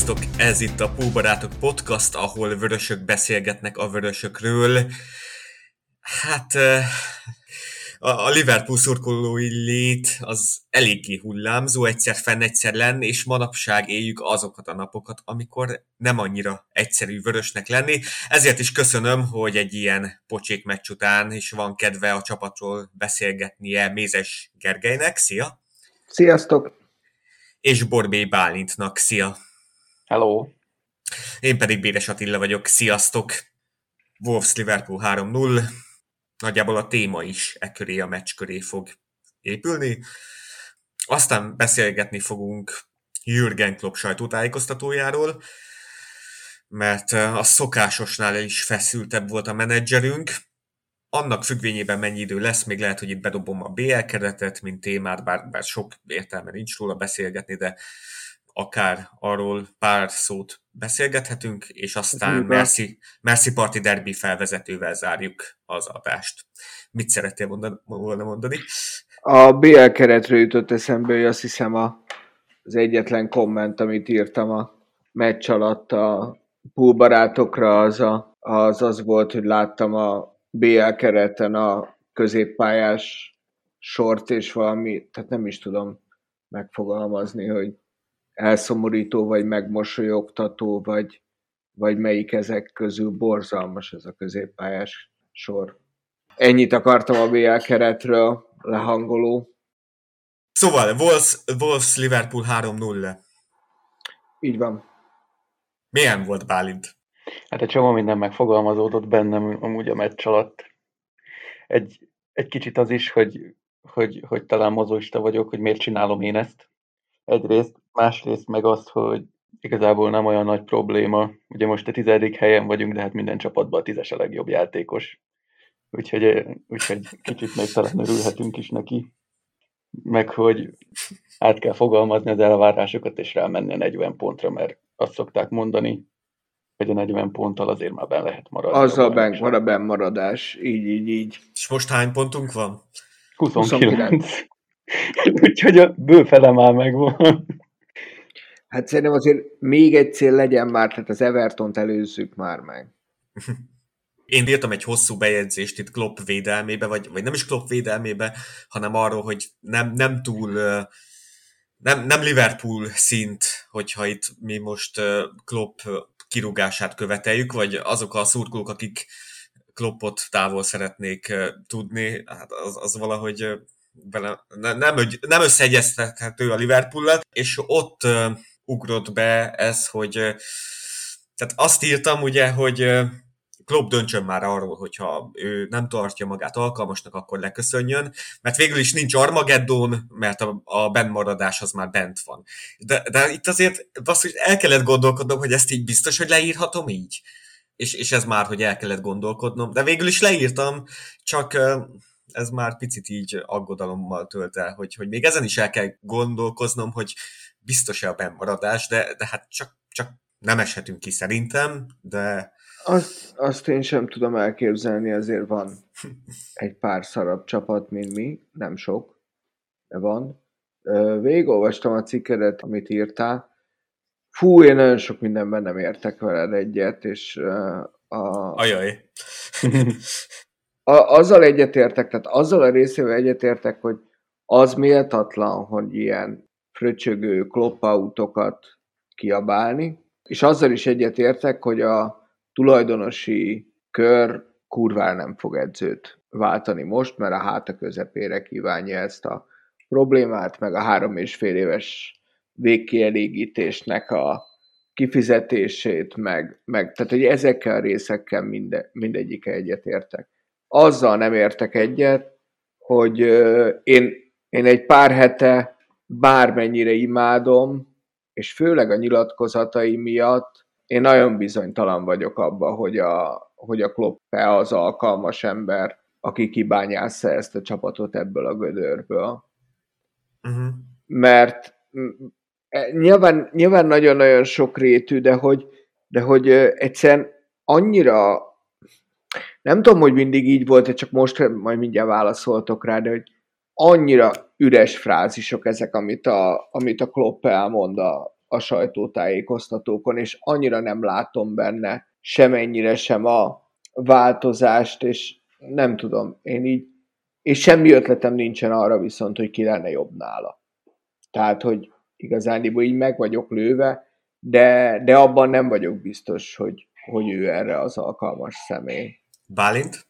Sziasztok! Ez itt a Póbarátok Podcast, ahol vörösök beszélgetnek a vörösökről. Hát a Liverpool szurkolói lét az eléggé hullámzó, egyszer fenn, egyszer lenni, és manapság éljük azokat a napokat, amikor nem annyira egyszerű vörösnek lenni. Ezért is köszönöm, hogy egy ilyen pocsék meccs után is van kedve a csapatról beszélgetnie Mézes Gergelynek. Szia! Sziasztok! És Borbé Bálintnak. Szia! Hello! Én pedig Béres Attila vagyok. Sziasztok! Wolves Liverpool 3-0. Nagyjából a téma is e köré, a meccs köré fog épülni. Aztán beszélgetni fogunk Jürgen Klopp sajtótájékoztatójáról, mert a szokásosnál is feszültebb volt a menedzserünk. Annak függvényében mennyi idő lesz, még lehet, hogy itt bedobom a BL keretet, mint témát, bár, bár sok értelme nincs róla beszélgetni, de akár arról pár szót beszélgethetünk, és aztán Merci, Merci Party Derby felvezetővel zárjuk az adást. Mit szerettél mondani, volna mondani? A BL keretről jutott eszembe, hogy azt hiszem a, az egyetlen komment, amit írtam a meccs alatt a púlbarátokra, az, a, az az volt, hogy láttam a BL kereten a középpályás sort, és valami, tehát nem is tudom megfogalmazni, hogy elszomorító, vagy megmosolyogtató, vagy, vagy melyik ezek közül borzalmas ez a középpályás sor. Ennyit akartam a BL keretről, lehangoló. Szóval, Wolves, Wolves Liverpool 3-0. Így van. Milyen volt Bálint? Hát egy csomó minden megfogalmazódott bennem amúgy a meccs alatt. Egy, egy kicsit az is, hogy, hogy, hogy talán mozoista vagyok, hogy miért csinálom én ezt. Egyrészt, másrészt meg azt, hogy igazából nem olyan nagy probléma. Ugye most a tizedik helyen vagyunk, de hát minden csapatban a tízes a legjobb játékos. Úgyhogy, úgyhogy kicsit még talán örülhetünk is neki. Meg hogy át kell fogalmazni az elvárásokat, és rámenni a 40 pontra, mert azt szokták mondani, hogy a 40 ponttal azért már ben lehet maradni. Azzal ben, van a benmaradás, így, így, így. És most hány pontunk van? 29. 29. Úgyhogy a bőfele már megvan. Hát szerintem azért még egy cél legyen már, tehát az Evertont előzzük már meg. Én írtam egy hosszú bejegyzést itt Klopp védelmébe, vagy, vagy nem is Klopp védelmébe, hanem arról, hogy nem, nem túl nem, nem Liverpool szint, hogyha itt mi most Klopp kirúgását követeljük, vagy azok a szurkolók, akik Kloppot távol szeretnék tudni, hát az, az valahogy bele, nem, nem összeegyeztethető a liverpool és ott ugrott be ez, hogy tehát azt írtam ugye, hogy Klopp döntsön már arról, hogyha ő nem tartja magát alkalmasnak, akkor leköszönjön, mert végül is nincs Armageddon, mert a, a bennmaradás az már bent van. De, de itt azért hogy el kellett gondolkodnom, hogy ezt így biztos, hogy leírhatom így. És, és ez már, hogy el kellett gondolkodnom. De végül is leírtam, csak ez már picit így aggodalommal tölt el, hogy, hogy még ezen is el kell gondolkoznom, hogy biztos-e a bennmaradás, de, de hát csak, csak nem eshetünk ki szerintem, de... Azt, azt én sem tudom elképzelni, azért van egy pár szarabb csapat, mint mi, nem sok, de van. Végigolvastam a cikkedet, amit írtál. Fú, én nagyon sok mindenben nem értek veled egyet, és a... Ajaj. a, azzal egyetértek, tehát azzal a részével egyetértek, hogy az méltatlan, hogy ilyen fröcsögő kloppautokat kiabálni, és azzal is egyetértek, hogy a tulajdonosi kör kurván nem fog edzőt váltani most, mert a háta közepére kívánja ezt a problémát, meg a három és fél éves végkielégítésnek a kifizetését, meg, meg tehát hogy ezekkel a részekkel minde, mindegyik egyetértek. Azzal nem értek egyet, hogy én, én egy pár hete bármennyire imádom, és főleg a nyilatkozatai miatt én nagyon bizonytalan vagyok abban, hogy a, hogy a Kloppe az alkalmas ember, aki kibányásza ezt a csapatot ebből a gödörből. Uh-huh. Mert nyilván, nyilván nagyon-nagyon sok rétű, de hogy, de hogy egyszerűen annyira nem tudom, hogy mindig így volt, csak most majd mindjárt válaszoltok rá, de hogy annyira üres frázisok ezek, amit a, amit a Klopp elmond a, a sajtótájékoztatókon, és annyira nem látom benne semennyire sem a változást, és nem tudom, én így, és semmi ötletem nincsen arra viszont, hogy ki lenne jobb nála. Tehát, hogy igazán így meg vagyok lőve, de, de abban nem vagyok biztos, hogy, hogy ő erre az alkalmas személy. Bálint?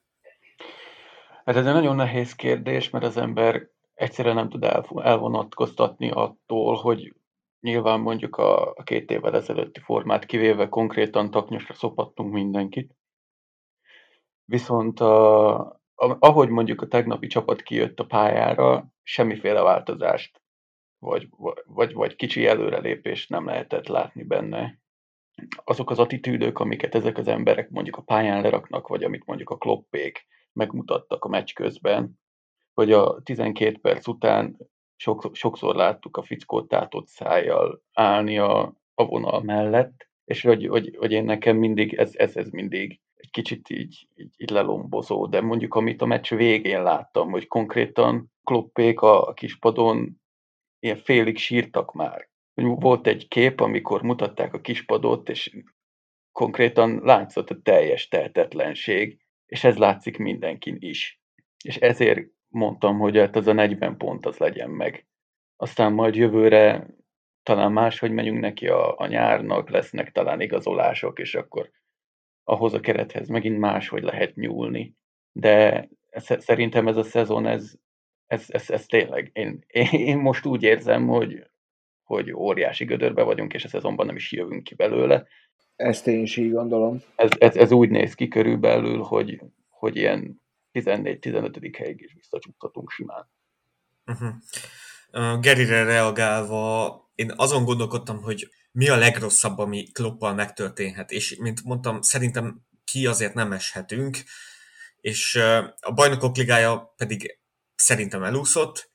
Hát ez egy nagyon nehéz kérdés, mert az ember egyszerűen nem tud elvonatkoztatni attól, hogy nyilván mondjuk a, két évvel ezelőtti formát kivéve konkrétan taknyosra szopattunk mindenkit. Viszont a, a, ahogy mondjuk a tegnapi csapat kijött a pályára, semmiféle változást vagy, vagy, vagy kicsi előrelépést nem lehetett látni benne. Azok az attitűdök, amiket ezek az emberek mondjuk a pályán leraknak, vagy amit mondjuk a kloppék megmutattak a meccs közben, hogy a 12 perc után sokszor, sokszor láttuk a fickót tátott szájjal állni a, a vonal mellett, és hogy, hogy, hogy én nekem mindig, ez, ez, ez mindig egy kicsit így, így, így lelombozó, de mondjuk amit a meccs végén láttam, hogy konkrétan kloppék a, a kispadon ilyen félig sírtak már. Volt egy kép, amikor mutatták a kispadot, és konkrétan látszott a teljes tehetetlenség, és ez látszik mindenkin is. És ezért mondtam, hogy hát az a 40 pont az legyen meg. Aztán majd jövőre talán máshogy megyünk neki a, a nyárnak, lesznek talán igazolások, és akkor ahhoz a kerethez megint máshogy lehet nyúlni. De szerintem ez a szezon, ez, ez, ez, ez tényleg, én, én most úgy érzem, hogy, hogy óriási gödörbe vagyunk, és a szezonban nem is jövünk ki belőle. Ezt én is így gondolom. Ez, ez, ez úgy néz ki körülbelül, hogy, hogy ilyen 14-15. helyig is visszacsúszhatunk simán. Uh-huh. Uh, Gerire reagálva, én azon gondolkodtam, hogy mi a legrosszabb, ami Kloppal megtörténhet, és mint mondtam, szerintem ki azért nem eshetünk, és a bajnokok ligája pedig szerintem elúszott,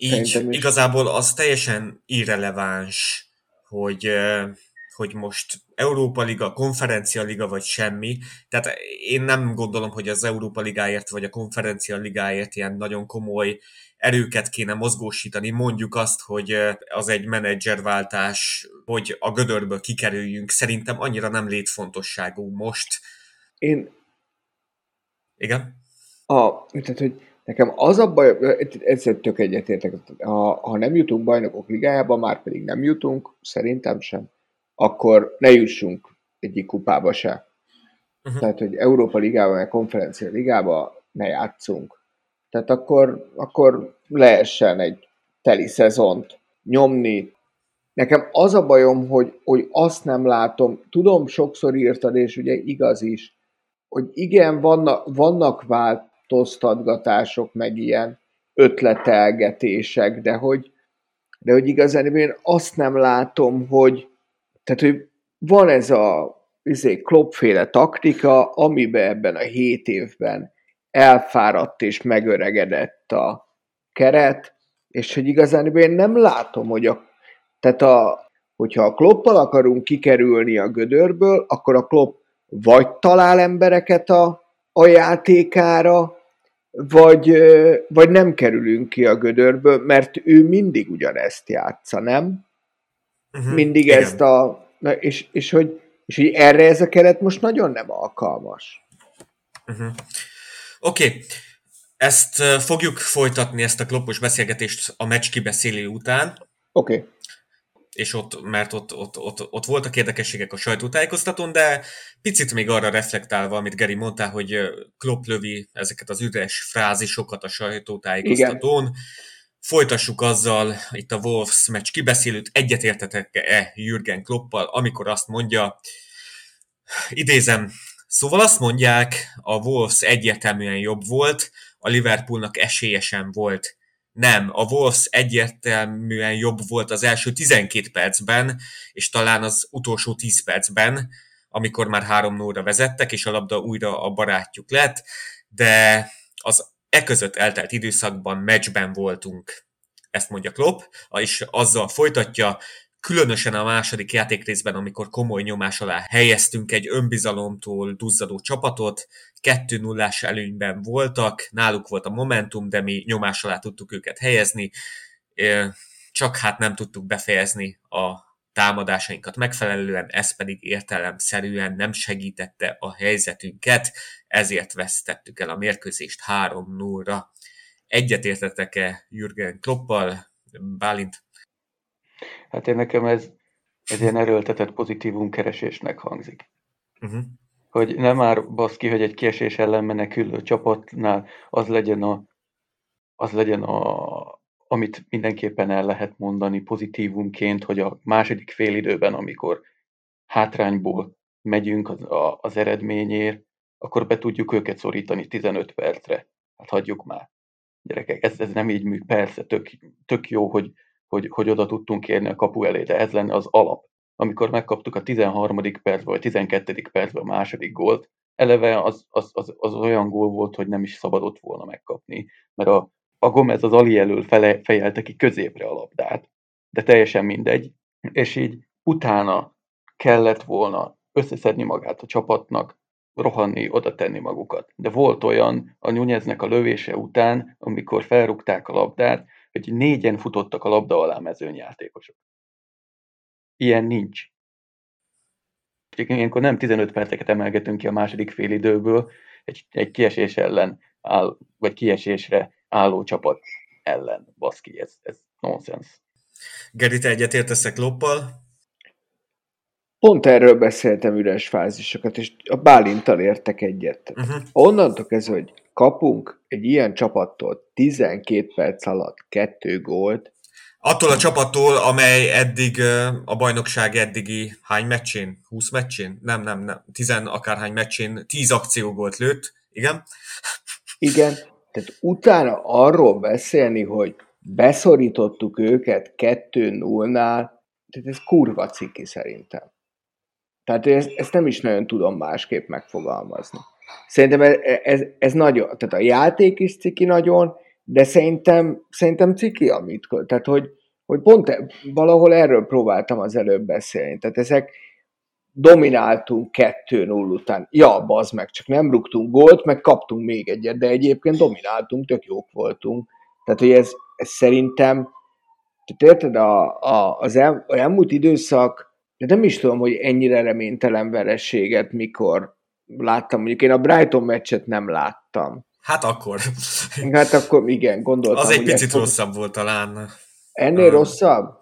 így igazából az teljesen irreleváns, hogy, hogy most Európa Liga, Konferencia Liga vagy semmi. Tehát én nem gondolom, hogy az Európa Ligáért vagy a Konferencia Ligáért ilyen nagyon komoly erőket kéne mozgósítani. Mondjuk azt, hogy az egy menedzserváltás, hogy a gödörből kikerüljünk, szerintem annyira nem létfontosságú most. Én... Igen? A, tehát, hogy Nekem az a baj, ezzel tök egyetértek, ha, ha nem jutunk bajnokok ligájába, már pedig nem jutunk, szerintem sem, akkor ne jussunk egyik kupába se. Uh-huh. Tehát, hogy Európa Ligába, vagy Konferencia Ligába ne játszunk. Tehát akkor, akkor lehessen egy teli szezont nyomni. Nekem az a bajom, hogy, hogy azt nem látom, tudom, sokszor írtad, és ugye igaz is, hogy igen, vannak, vannak vált, változtatgatások, meg ilyen ötletelgetések, de hogy, de hogy igazán én azt nem látom, hogy, tehát, hogy van ez a izé, klopféle taktika, amiben ebben a hét évben elfáradt és megöregedett a keret, és hogy igazán én nem látom, hogy a, tehát a, hogyha a kloppal akarunk kikerülni a gödörből, akkor a klopp vagy talál embereket a, a játékára, vagy, vagy nem kerülünk ki a gödörből, mert ő mindig ugyanezt játsza, nem? Uh-huh, mindig igen. ezt a... Na, és, és, hogy, és hogy erre ez a keret most nagyon nem alkalmas. Uh-huh. Oké, okay. ezt fogjuk folytatni, ezt a kloppos beszélgetést a meccs kibeszélő után. Oké. Okay és ott, mert ott, ott, ott, ott voltak érdekességek a sajtótájékoztatón, de picit még arra reflektálva, amit Geri mondta, hogy Klopp lövi ezeket az üres frázisokat a sajtótájékoztatón. Igen. Folytassuk azzal itt a Wolves meccs kibeszélőt, egyetértetek-e Jürgen Kloppal, amikor azt mondja, idézem, szóval azt mondják, a Wolves egyértelműen jobb volt, a Liverpoolnak esélyesen volt nem, a Wolves egyértelműen jobb volt az első 12 percben, és talán az utolsó 10 percben, amikor már 3 0 vezettek, és a labda újra a barátjuk lett, de az e között eltelt időszakban meccsben voltunk, ezt mondja Klopp, és azzal folytatja, Különösen a második játékrészben, amikor komoly nyomás alá helyeztünk egy önbizalomtól duzzadó csapatot, 2 0 előnyben voltak, náluk volt a momentum, de mi nyomás alá tudtuk őket helyezni, csak hát nem tudtuk befejezni a támadásainkat megfelelően, ez pedig értelemszerűen nem segítette a helyzetünket, ezért vesztettük el a mérkőzést 3-0-ra. Egyetértetek-e Jürgen Kloppal, Bálint? Hát én nekem ez, ez ilyen erőltetett pozitívum keresésnek hangzik. Uh-huh. Hogy nem már baszki, hogy egy kiesés ellen menekülő csapatnál az legyen a, az legyen a, amit mindenképpen el lehet mondani pozitívumként, hogy a második félidőben, amikor hátrányból megyünk az, a, az eredményért, akkor be tudjuk őket szorítani 15 percre. Hát hagyjuk már. Gyerekek, ez, ez nem így műk. Persze, tök, tök jó, hogy, hogy, hogy oda tudtunk érni a kapu elé, de ez lenne az alap. Amikor megkaptuk a 13. percben, vagy 12. percben a második gólt, eleve az, az, az, az olyan gól volt, hogy nem is szabadott volna megkapni, mert a, a Gomez az Ali elől fele, fejelte ki középre a labdát, de teljesen mindegy, és így utána kellett volna összeszedni magát a csapatnak, rohanni, oda tenni magukat. De volt olyan a Nuneznek a lövése után, amikor felrúgták a labdát, hogy négyen futottak a labda alá mezőnyjátékosok. Ilyen nincs. Ilyenkor nem 15 perceket emelgetünk ki a második fél időből egy, egy kiesés ellen áll, vagy kiesésre álló csapat ellen. Baszki, ez, ez nonsens. Geri, te egyetérteszek Loppal? Pont erről beszéltem üres fázisokat, és a Bálintal értek egyet. Uh-huh. Onnantól kezdve, hogy kapunk egy ilyen csapattól 12 perc alatt kettő gólt. Attól a csapattól, amely eddig a bajnokság eddigi hány meccsén? 20 meccsén? Nem, nem, nem. 10 akárhány meccsén 10 akciógolt lőtt, igen? Igen, tehát utána arról beszélni, hogy beszorítottuk őket 2-0-nál, tehát ez kurva ciki szerintem. Tehát ezt, ezt nem is nagyon tudom másképp megfogalmazni. Szerintem ez, ez, ez nagyon, tehát a játék is ciki nagyon, de szerintem, szerintem ciki, amit, tehát hogy, hogy pont e, valahol erről próbáltam az előbb beszélni. Tehát ezek domináltunk 2-0 után. Ja, bazd meg, csak nem rúgtunk gólt, meg kaptunk még egyet, de egyébként domináltunk, tök jók voltunk. Tehát, hogy ez, ez szerintem, tehát érted, a, a, az el, elmúlt időszak, de nem is tudom, hogy ennyire reménytelen verességet mikor láttam. Mondjuk én a Brighton meccset nem láttam. Hát akkor. Hát akkor igen, gondoltam. Az egy picit rosszabb volt talán. Ennél uh, rosszabb?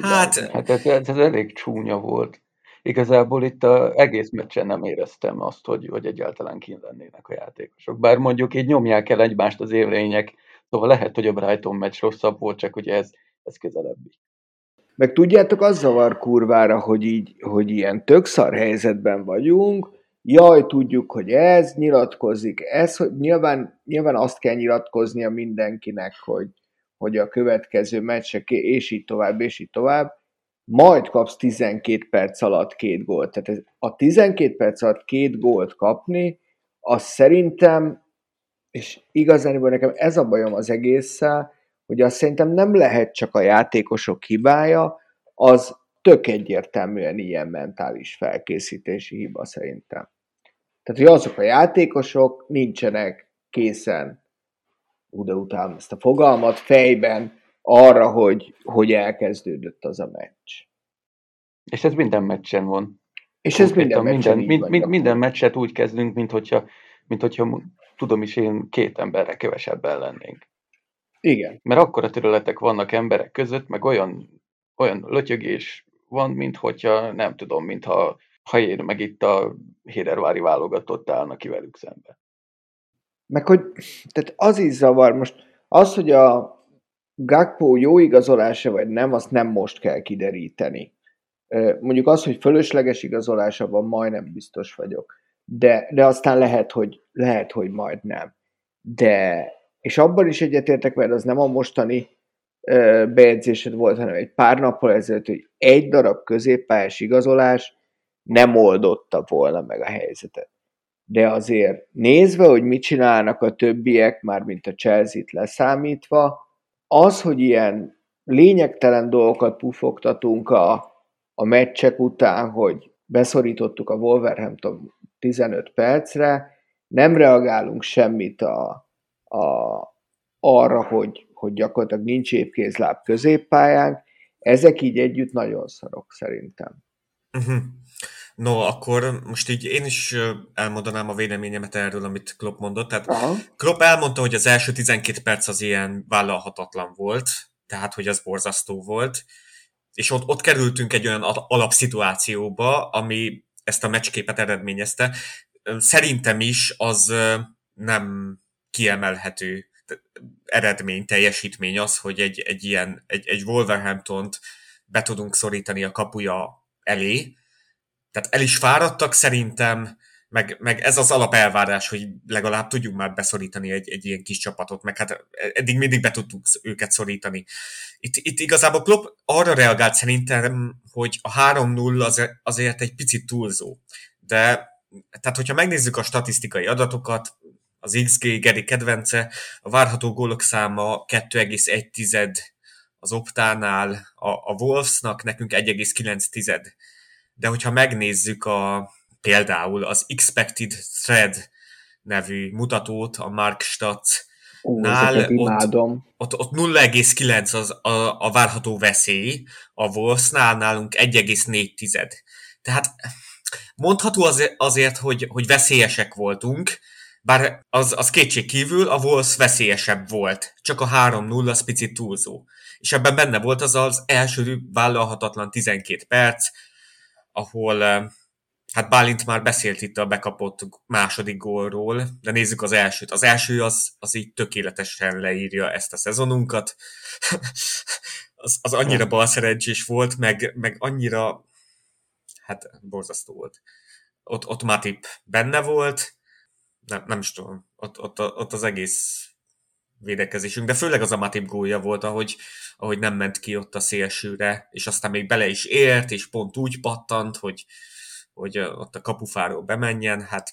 Hát, hát ez, ez, elég csúnya volt. Igazából itt a egész meccsen nem éreztem azt, hogy, hogy egyáltalán kint lennének a játékosok. Bár mondjuk így nyomják el egymást az élvények, szóval lehet, hogy a Brighton meccs rosszabb volt, csak ugye ez, ez közelebbi. Meg tudjátok, az zavar kurvára, hogy így, hogy ilyen tök szar helyzetben vagyunk, jaj, tudjuk, hogy ez nyilatkozik, ez, hogy nyilván, nyilván azt kell nyilatkoznia mindenkinek, hogy, hogy a következő meccsek, és így tovább, és így tovább, majd kapsz 12 perc alatt két gólt. Tehát ez, a 12 perc alatt két gólt kapni, az szerintem, és igazán nekem ez a bajom az egésszel, hogy azt szerintem nem lehet csak a játékosok hibája, az tök egyértelműen ilyen mentális felkészítési hiba szerintem. Tehát, hogy azok a játékosok nincsenek készen, de utána ezt a fogalmat fejben arra, hogy, hogy elkezdődött az a meccs. És ez minden meccsen van. És ez minden meccsen minden, mind, mind, minden meccset úgy kezdünk, mint hogyha, mint hogyha tudom is én két emberre kevesebben lennénk. Igen. Mert akkor a területek vannak emberek között, meg olyan, olyan lötyögés van, mint hogyha, nem tudom, mintha ha én meg itt a Hédervári válogatott állna ki velük szembe. Meg hogy, tehát az is zavar, most az, hogy a Gakpo jó igazolása vagy nem, azt nem most kell kideríteni. Mondjuk az, hogy fölösleges igazolása van, majdnem biztos vagyok. De, de aztán lehet, hogy, lehet, hogy majd nem. De és abban is egyetértek, mert az nem a mostani bejegyzésed volt, hanem egy pár nappal ezelőtt, hogy egy darab középpályás igazolás nem oldotta volna meg a helyzetet. De azért nézve, hogy mit csinálnak a többiek, már mint a Chelsea-t leszámítva, az, hogy ilyen lényegtelen dolgokat pufogtatunk a, a meccsek után, hogy beszorítottuk a Wolverhampton 15 percre, nem reagálunk semmit a, a, arra, hogy, hogy gyakorlatilag nincs épkézláb középpályán, ezek így együtt nagyon szarok szerintem. Uh-huh. No, akkor most így én is elmondanám a véleményemet erről, amit Klopp mondott. Tehát Aha. Klopp elmondta, hogy az első 12 perc az ilyen vállalhatatlan volt, tehát hogy az borzasztó volt, és ott, ott kerültünk egy olyan alapszituációba, ami ezt a meccsképet eredményezte. Szerintem is az nem kiemelhető eredmény, teljesítmény az, hogy egy, egy ilyen, egy, egy Wolverhampton-t be tudunk szorítani a kapuja elé. Tehát el is fáradtak szerintem, meg, meg ez az alapelvárás, hogy legalább tudjunk már beszorítani egy, egy ilyen kis csapatot, meg hát eddig mindig be tudtuk őket szorítani. Itt, itt igazából Klopp arra reagált szerintem, hogy a 3-0 az, azért egy picit túlzó. De tehát, hogyha megnézzük a statisztikai adatokat, az XG Geri kedvence, a várható gólok száma 2,1 az Optánál, a, a Wolvesnak nekünk 1,9. De hogyha megnézzük a, például az Expected Thread nevű mutatót, a Mark Statz nál ott, ott, ott 0,9 az a, a várható veszély, a Wolvesnál nálunk 1,4. Tehát mondható azért, azért hogy, hogy veszélyesek voltunk, bár az, az kétség kívül a Wolves veszélyesebb volt, csak a 3-0 az picit túlzó. És ebben benne volt az az első vállalhatatlan 12 perc, ahol hát Bálint már beszélt itt a bekapott második gólról, de nézzük az elsőt. Az első az, az így tökéletesen leírja ezt a szezonunkat. az, az annyira balszerencsés volt, meg, meg annyira hát borzasztó volt. Ott, ott Matip benne volt, nem, nem is tudom, ott, ott, ott az egész védekezésünk, de főleg az a Matip gólja volt, ahogy, ahogy nem ment ki ott a szélsőre, és aztán még bele is ért, és pont úgy pattant, hogy, hogy ott a kapufáról bemenjen, hát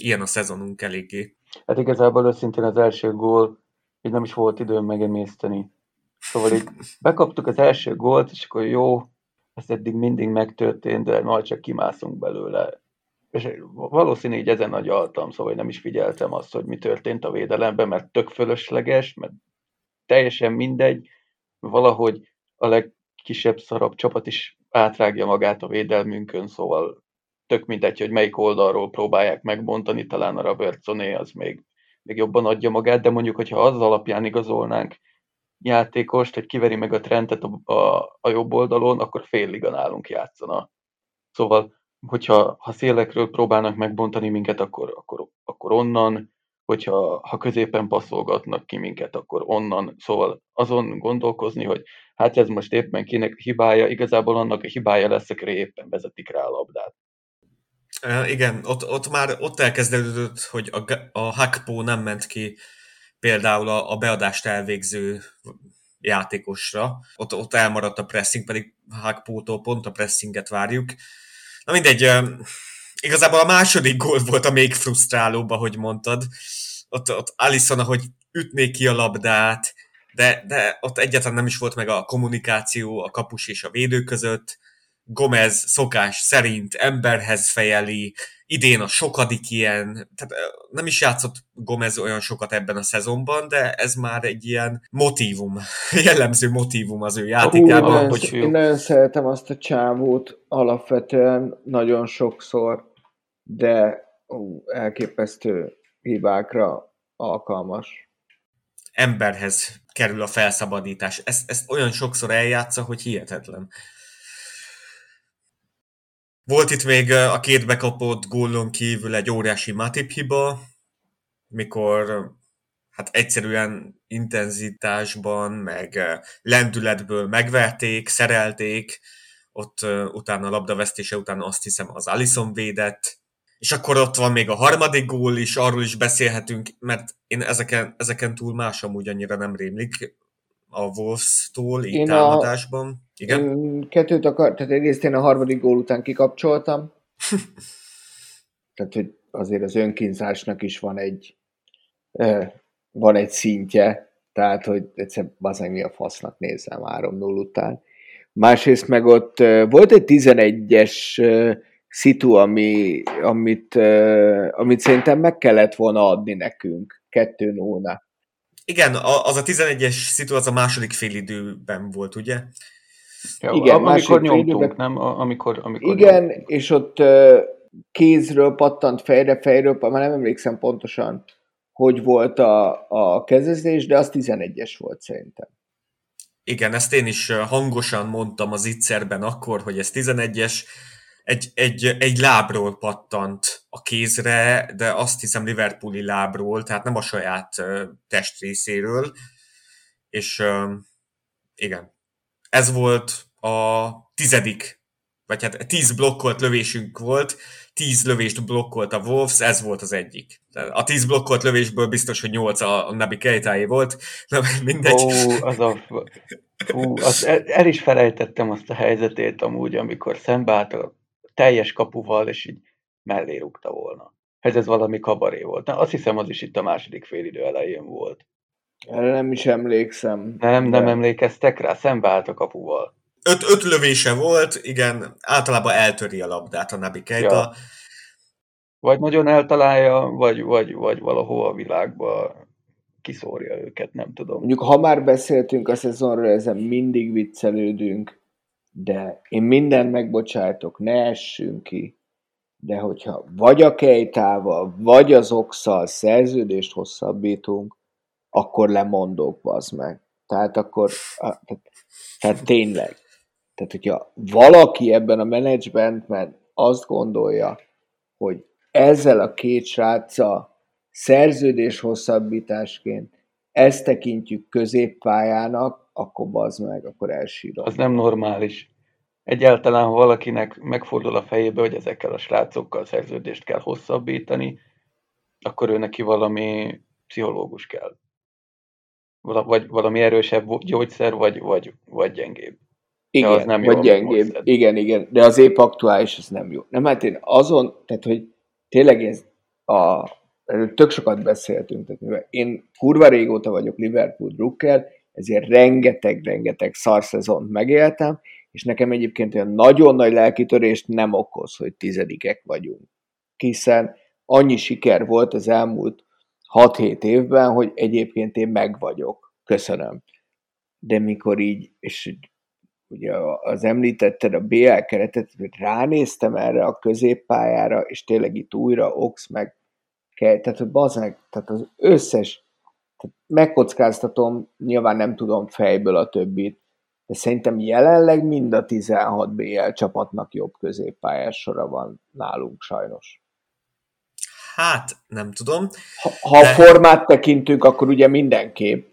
ilyen a szezonunk eléggé. Hát igazából őszintén az első gól, így nem is volt időm megemészteni. Szóval így bekaptuk az első gólt, és akkor jó, ez eddig mindig megtörtént, de majd csak kimászunk belőle és valószínű így ezen nagy altam, szóval nem is figyeltem azt, hogy mi történt a védelemben, mert tök fölösleges, mert teljesen mindegy, valahogy a legkisebb szarabb csapat is átrágja magát a védelmünkön, szóval tök mindegy, hogy melyik oldalról próbálják megbontani, talán a Robertsoné az még, még jobban adja magát, de mondjuk, hogyha az alapján igazolnánk játékost, hogy kiveri meg a trendet a, a, a jobb oldalon, akkor fél liga nálunk játszana. Szóval hogyha ha szélekről próbálnak megbontani minket, akkor, akkor, akkor onnan, hogyha ha középen passzolgatnak ki minket, akkor onnan. Szóval azon gondolkozni, hogy hát ez most éppen kinek hibája, igazából annak a hibája lesz, akire éppen vezetik rá a labdát. Igen, ott, ott már ott elkezdődött, hogy a, a Hakpo nem ment ki például a, a beadást elvégző játékosra. Ott, ott elmaradt a pressing, pedig Hakpótól pont a pressinget várjuk. Na mindegy, igazából a második gól volt a még frusztrálóbb, ahogy mondtad. Ott, ott Alison, ahogy ütnék ki a labdát, de, de ott egyáltalán nem is volt meg a kommunikáció a kapus és a védő között. Gomez szokás szerint emberhez fejeli, idén a sokadik ilyen, tehát nem is játszott Gomez olyan sokat ebben a szezonban, de ez már egy ilyen motívum, jellemző motívum az ő játékában. Hú, hogy én nagyon szeretem azt a csávót alapvetően nagyon sokszor, de ú, elképesztő hibákra alkalmas. Emberhez kerül a felszabadítás. Ezt, ezt olyan sokszor eljátsza, hogy hihetetlen. Volt itt még a két bekapott gólon kívül egy óriási Matip hiba, mikor hát egyszerűen intenzitásban, meg lendületből megverték, szerelték, ott utána a labdavesztése után azt hiszem az Alison védett, és akkor ott van még a harmadik gól is, arról is beszélhetünk, mert én ezeken, ezeken túl más amúgy annyira nem rémlik a Wolves-tól, így én támadásban. A, Igen? Én kettőt akar, tehát egyrészt én a harmadik gól után kikapcsoltam. tehát, hogy azért az önkínzásnak is van egy van egy szintje, tehát, hogy egyszer bazeg mi a fasznak nézem 3-0 után. Másrészt meg ott volt egy 11-es szitu, ami, amit, amit szerintem meg kellett volna adni nekünk 2 0 igen, az a 11-es szitu az a második félidőben volt, ugye? Ja, Igen, am- másik amikor nyomtunk, nem? Amikor, amikor Igen, nyomtunk. és ott kézről pattant fejre, fejről, már nem emlékszem pontosan, hogy volt a, a kezezés, de az 11-es volt szerintem. Igen, ezt én is hangosan mondtam az ittszerben akkor, hogy ez 11-es, egy, egy, egy lábról pattant a kézre, de azt hiszem Liverpooli lábról, tehát nem a saját testrészéről, és igen, ez volt a tizedik, vagy hát tíz blokkolt lövésünk volt, tíz lövést blokkolt a Wolves, ez volt az egyik. A tíz blokkolt lövésből biztos, hogy nyolc a, a Nabi Keitáé volt, na mindegy. Ó, az a... Ú, az el, el, is felejtettem azt a helyzetét amúgy, amikor szembeállt a teljes kapuval, és így mellé rúgta volna. Ez ez valami kabaré volt. Na, azt hiszem, az is itt a második félidő elején volt. Erre nem is emlékszem. Nem, nem de- emlékeztek rá? Szembeállt a kapuval. Öt, öt lövése volt, igen, általában eltöri a labdát a Nabi Keita. Ja. Vagy nagyon eltalálja, vagy, vagy, vagy valahol a világba kiszórja őket, nem tudom. Mondjuk, ha már beszéltünk a szezonról, ezen mindig viccelődünk, de én mindent megbocsájtok, ne essünk ki, de hogyha vagy a Kejtával, vagy az Oxal szerződést hosszabbítunk, akkor lemondok, bazd meg. Tehát akkor, tehát, tehát tényleg. Tehát, hogyha valaki ebben a menedzsmentben azt gondolja, hogy ezzel a két sráccal szerződés hosszabbításként ezt tekintjük középpályának, akkor bazd meg, akkor elsírom. Az nem normális. Egyáltalán, ha valakinek megfordul a fejébe, hogy ezekkel a srácokkal szerződést kell hosszabbítani, akkor ő neki valami pszichológus kell. Vagy valami erősebb gyógyszer, vagy, vagy, vagy gyengébb. Igen, az nem jó, vagy amit gyengébb. Igen, igen, de az épp aktuális, ez nem jó. Nem, hát én azon, tehát, hogy tényleg ez a, tök sokat beszéltünk, tehát mivel én kurva régóta vagyok Liverpool drukker, ezért rengeteg-rengeteg szarszezont megéltem, és nekem egyébként olyan nagyon nagy lelkitörést nem okoz, hogy tizedikek vagyunk. Hiszen annyi siker volt az elmúlt 6-7 évben, hogy egyébként én meg vagyok. Köszönöm. De mikor így, és ugye az említetted a BL keretet, ránéztem erre a középpályára, és tényleg itt újra Ox meg kell, tehát bazeg, tehát az összes, tehát megkockáztatom, nyilván nem tudom fejből a többit, de szerintem jelenleg mind a 16 BL csapatnak jobb középpályás sora van nálunk sajnos. Hát, nem tudom. Ha, ha a De- formát tekintünk, akkor ugye mindenképp.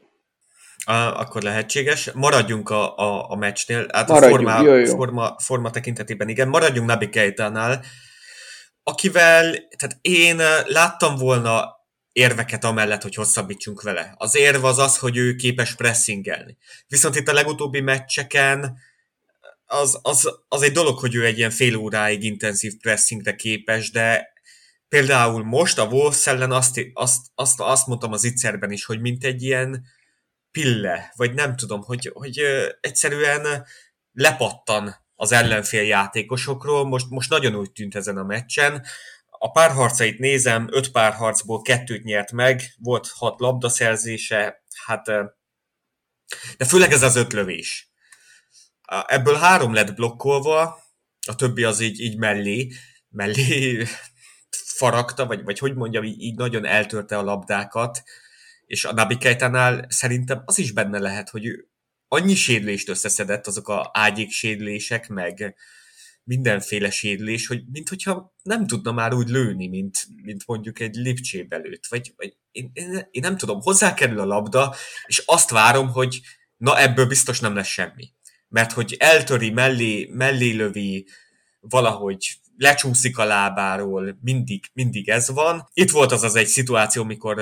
Uh, akkor lehetséges. Maradjunk a, a, a meccsnél. Hát Maradjunk, a forma, jó, jó. Forma, forma tekintetében igen. Maradjunk Nabi Keitánál, akivel, tehát én uh, láttam volna érveket amellett, hogy hosszabbítsunk vele. Az érv az az, hogy ő képes pressingelni. Viszont itt a legutóbbi meccseken az, az, az egy dolog, hogy ő egy ilyen fél óráig intenzív pressingre képes, de például most a Wolves ellen azt, azt, azt, azt mondtam az ittszerben is, hogy mint egy ilyen pille, vagy nem tudom, hogy, hogy egyszerűen lepattan az ellenfél játékosokról. Most, most nagyon úgy tűnt ezen a meccsen. A párharcait nézem, öt párharcból kettőt nyert meg, volt hat labdaszerzése, hát de főleg ez az öt lövés. Ebből három lett blokkolva, a többi az így, így mellé, mellé faragta, vagy, vagy hogy mondjam, így, nagyon eltörte a labdákat, és a Nabi Keitánál szerintem az is benne lehet, hogy ő annyi sérülést összeszedett, azok a ágyék sérülések, meg mindenféle sérülés, hogy mint hogyha nem tudna már úgy lőni, mint, mint mondjuk egy Lipcsébe belőtt. Vagy, vagy én, én, én, nem tudom, hozzákerül a labda, és azt várom, hogy na ebből biztos nem lesz semmi. Mert hogy eltöri, mellé, mellé lövi, valahogy lecsúszik a lábáról, mindig, mindig ez van. Itt volt az az egy szituáció, mikor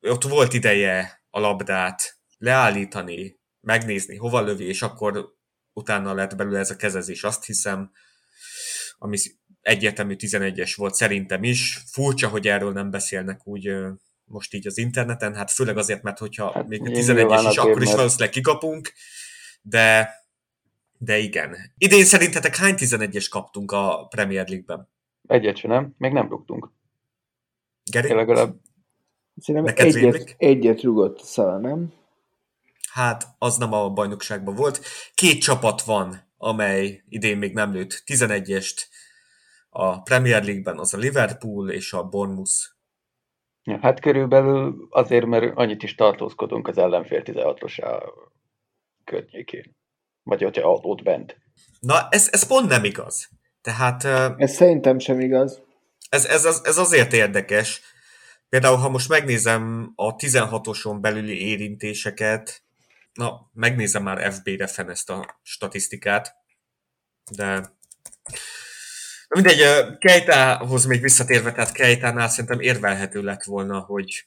ott volt ideje a labdát leállítani, megnézni, hova lövi, és akkor utána lett belőle ez a kezezés, azt hiszem, ami egyértelmű 11-es volt szerintem is. Furcsa, hogy erről nem beszélnek úgy most így az interneten, hát főleg azért, mert hogyha Hát még a nyilván 11-es is, akkor is valószínűleg kikapunk, de de igen. Idén szerintetek hány 11-es kaptunk a Premier League-ben? Egyet sem, nem? Még nem rúgtunk. Geri? Én legalább Szerintem Neked egyet, rémlik? egyet rugott szala, nem? hát az nem a bajnokságban volt. Két csapat van, amely idén még nem lőtt 11-est a Premier League-ben, az a Liverpool és a Bournemouth. Ja, hát körülbelül azért, mert annyit is tartózkodunk az ellenfél 16-os környékén. Vagy hogyha ott bent. Na, ez, ez pont nem igaz. Tehát... Ez szerintem sem igaz. Ez, ez, ez, ez azért érdekes. Például, ha most megnézem a 16-oson belüli érintéseket, na, megnézem már FB-re fenn ezt a statisztikát, de mindegy, Kejtához még visszatérve, tehát Kejtánál szerintem érvelhető lett volna, hogy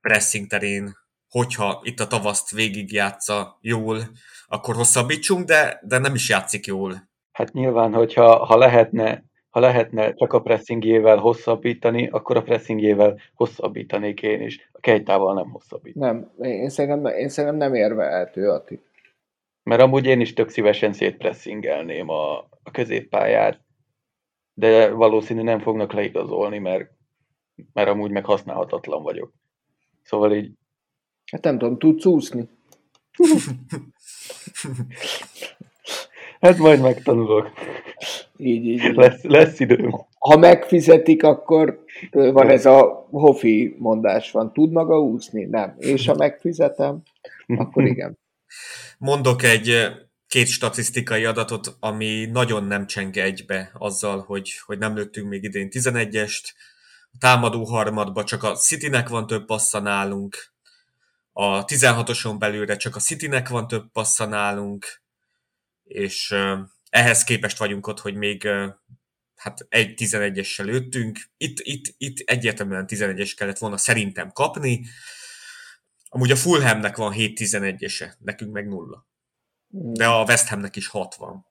pressing terén, hogyha itt a tavaszt végigjátsza jól, akkor hosszabbítsunk, de, de nem is játszik jól. Hát nyilván, hogyha ha lehetne, ha lehetne csak a pressingjével hosszabbítani, akkor a pressingjével hosszabbítanék én is. A kejtával nem hosszabbít. Nem, én szerintem, én szerintem nem érvelhető, Ati. Mert amúgy én is tök szívesen szétpressingelném a, a középpályát, de valószínű nem fognak leigazolni, mert, mert amúgy meg használhatatlan vagyok. Szóval így... Hát nem tudom, tudsz úszni? hát majd megtanulok. Így, így. így. Lesz, lesz időm. Ha megfizetik, akkor van ez a hofi mondás van. Tud maga úszni? Nem. És ha megfizetem, akkor igen. Mondok egy két statisztikai adatot, ami nagyon nem csenge egybe azzal, hogy, hogy nem lőttünk még idén 11-est. A támadó harmadban csak a Citynek van több passza nálunk, a 16-oson belülre csak a Citynek van több passza nálunk, és ehhez képest vagyunk ott, hogy még hát egy 11-essel lőttünk. Itt, itt, itt egyértelműen 11-es kellett volna szerintem kapni. Amúgy a Fulhamnek van 7-11-ese, nekünk meg nulla. De a West Hamnek is 60.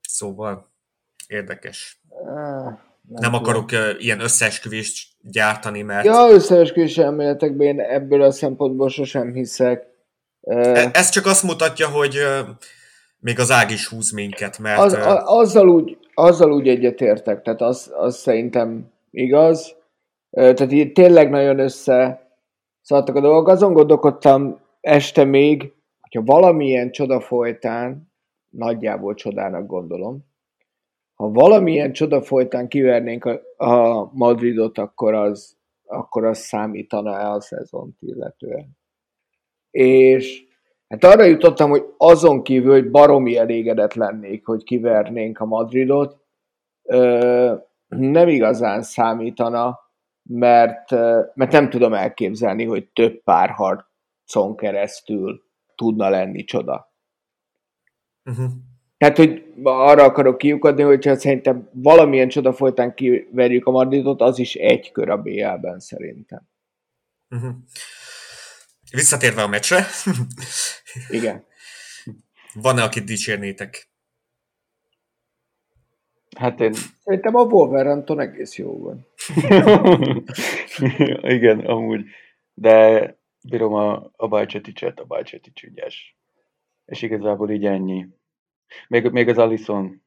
Szóval érdekes. Nem, nem akarok uh, ilyen összeesküvést gyártani, mert... Ja, összeesküvés elméletekben én ebből a szempontból sosem hiszek. Uh, Ez csak azt mutatja, hogy még az ág is húz minket, mert... Az, a, azzal, úgy, azzal úgy egyetértek, tehát az, az szerintem igaz. Tehát így tényleg nagyon össze szaladtak a dolgok. Azon gondolkodtam este még, hogyha valamilyen csoda folytán, nagyjából csodának gondolom, ha valamilyen csoda folytán kivernénk a, a Madridot, akkor az, akkor az számítana-e a szezont illetően. És hát arra jutottam, hogy azon kívül, hogy baromi elégedett lennék, hogy kivernénk a Madridot, ö, nem igazán számítana, mert, mert nem tudom elképzelni, hogy több párharcon keresztül tudna lenni csoda. Uh-huh. Tehát, hogy arra akarok kiukadni, hogyha szerintem valamilyen csoda folytán kiverjük a Madridot, az is egy kör a BL-ben szerintem. Uh-huh. Visszatérve a meccsre. Igen. Van-e, akit dicsérnétek? Hát én... Szerintem a Wolverhampton egész jó van. Igen, amúgy. De bírom a, a Bajcseticset, a Bajcsetics ügyes. És igazából így ennyi. Még, még az Alison,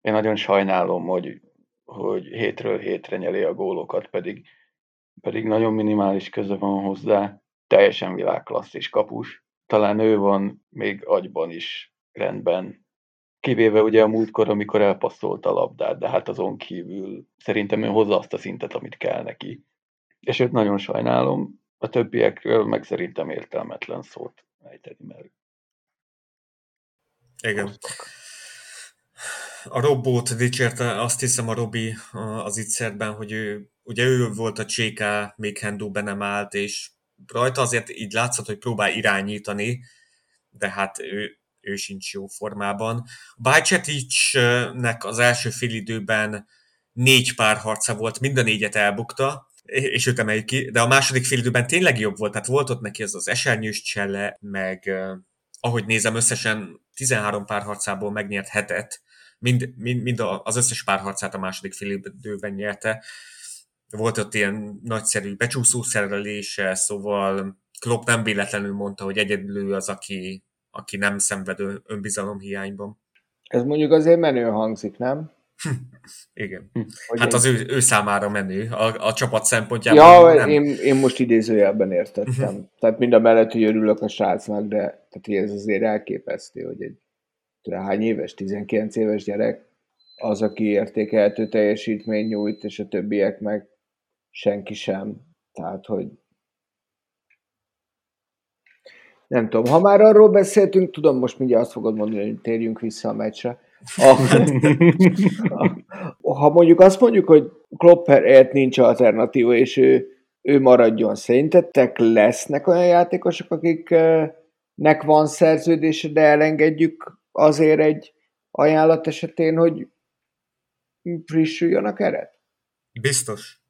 én nagyon sajnálom, hogy, hogy hétről hétre nyeli a gólokat, pedig, pedig nagyon minimális köze van hozzá, teljesen világklasszis kapus. Talán ő van még agyban is rendben, kivéve ugye a múltkor, amikor elpasszolt a labdát, de hát azon kívül szerintem ő hozza azt a szintet, amit kell neki. És őt nagyon sajnálom, a többiekről meg szerintem értelmetlen szót ejteni, mert... Igen. A Robót dicsérte, azt hiszem a Robi az ittszerben, hogy ő, ugye ő volt a Cséká, még Hendóben nem állt, és rajta azért így látszott, hogy próbál irányítani, de hát ő, ő sincs jó formában. Bajceticnek az első fél időben négy párharca volt, mind a négyet elbukta, és őt emeljük ki, de a második fél időben tényleg jobb volt, tehát volt ott neki ez az esernyős cselle, meg ahogy nézem, összesen 13 párharcából megnyert hetet, mind, mind, mind az összes párharcát a második fél időben nyerte. Volt ott ilyen nagyszerű becsúszó szerelése, szóval Klopp nem véletlenül mondta, hogy egyedül az, aki, aki nem szenved önbizalom hiányban. Ez mondjuk azért menő hangzik, nem? Igen. Hogy Hát én- az ő, ő számára menő, a, a csapat szempontjából Ja, nem. én, én most idézőjelben értettem. Uh-huh. Tehát mind a mellett, hogy örülök a srácnak, de tehát ez azért elképesztő, hogy egy hány éves, 19 éves gyerek az, aki értékelhető teljesítmény nyújt, és a többiek meg senki sem. Tehát, hogy nem tudom, ha már arról beszéltünk, tudom, most mindjárt azt fogod mondani, hogy térjünk vissza a meccsre. A, ha mondjuk azt mondjuk, hogy Klopperért nincs alternatíva, és ő, ő maradjon, szerintetek lesznek olyan játékosok, akiknek van szerződése, de elengedjük azért egy ajánlat esetén, hogy frissüljön a keret? Biztos.